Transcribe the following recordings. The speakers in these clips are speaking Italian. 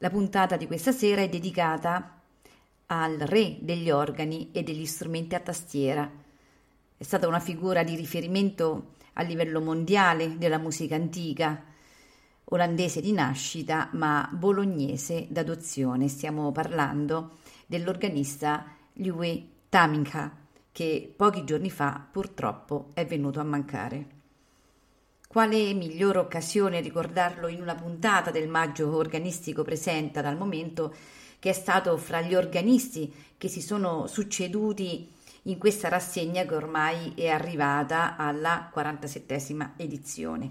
La puntata di questa sera è dedicata al re degli organi e degli strumenti a tastiera. È stata una figura di riferimento a livello mondiale della musica antica, olandese di nascita ma bolognese d'adozione. Stiamo parlando dell'organista Louis Taminka, che pochi giorni fa purtroppo è venuto a mancare. Quale migliore occasione ricordarlo in una puntata del Maggio Organistico Presenta dal momento che è stato fra gli organisti che si sono succeduti in questa rassegna che ormai è arrivata alla 47esima edizione,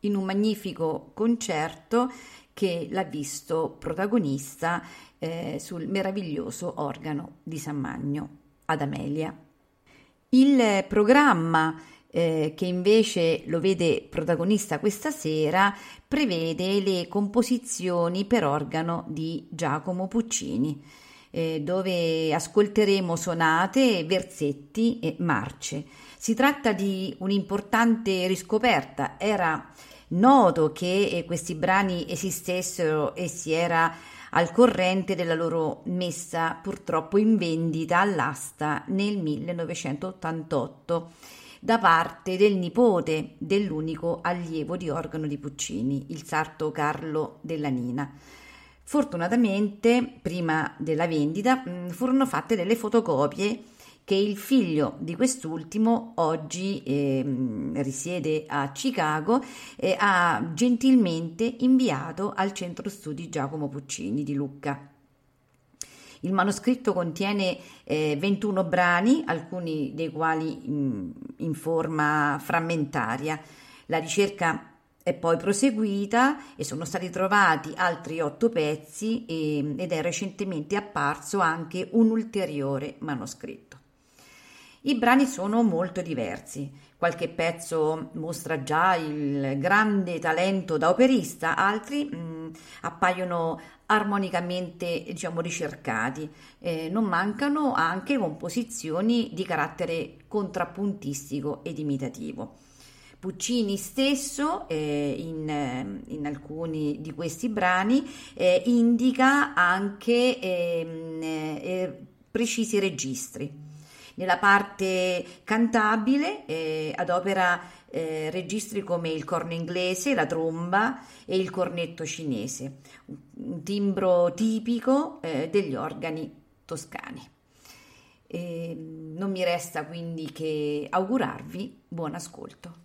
in un magnifico concerto che l'ha visto protagonista eh, sul meraviglioso organo di San Magno ad Amelia. Il programma eh, che invece lo vede protagonista questa sera, prevede le composizioni per organo di Giacomo Puccini, eh, dove ascolteremo sonate, versetti e marce. Si tratta di un'importante riscoperta. Era noto che eh, questi brani esistessero e si era al corrente della loro messa purtroppo in vendita all'asta nel 1988 da parte del nipote dell'unico allievo di organo di Puccini, il sarto Carlo della Nina. Fortunatamente, prima della vendita, mm, furono fatte delle fotocopie che il figlio di quest'ultimo oggi eh, risiede a Chicago e ha gentilmente inviato al centro studi Giacomo Puccini di Lucca. Il manoscritto contiene eh, 21 brani, alcuni dei quali in, in forma frammentaria. La ricerca è poi proseguita e sono stati trovati altri otto pezzi e, ed è recentemente apparso anche un ulteriore manoscritto. I brani sono molto diversi. Qualche pezzo mostra già il grande talento da operista, altri mh, mm, appaiono armonicamente diciamo ricercati. Eh, non mancano anche composizioni di carattere contrappuntistico ed imitativo. Puccini stesso eh, in, in, alcuni di questi brani eh, indica anche ehm, eh, precisi registri. Nella parte cantabile eh, adopera eh, registri come il corno inglese, la tromba e il cornetto cinese, un timbro tipico eh, degli organi toscani. E non mi resta quindi che augurarvi buon ascolto.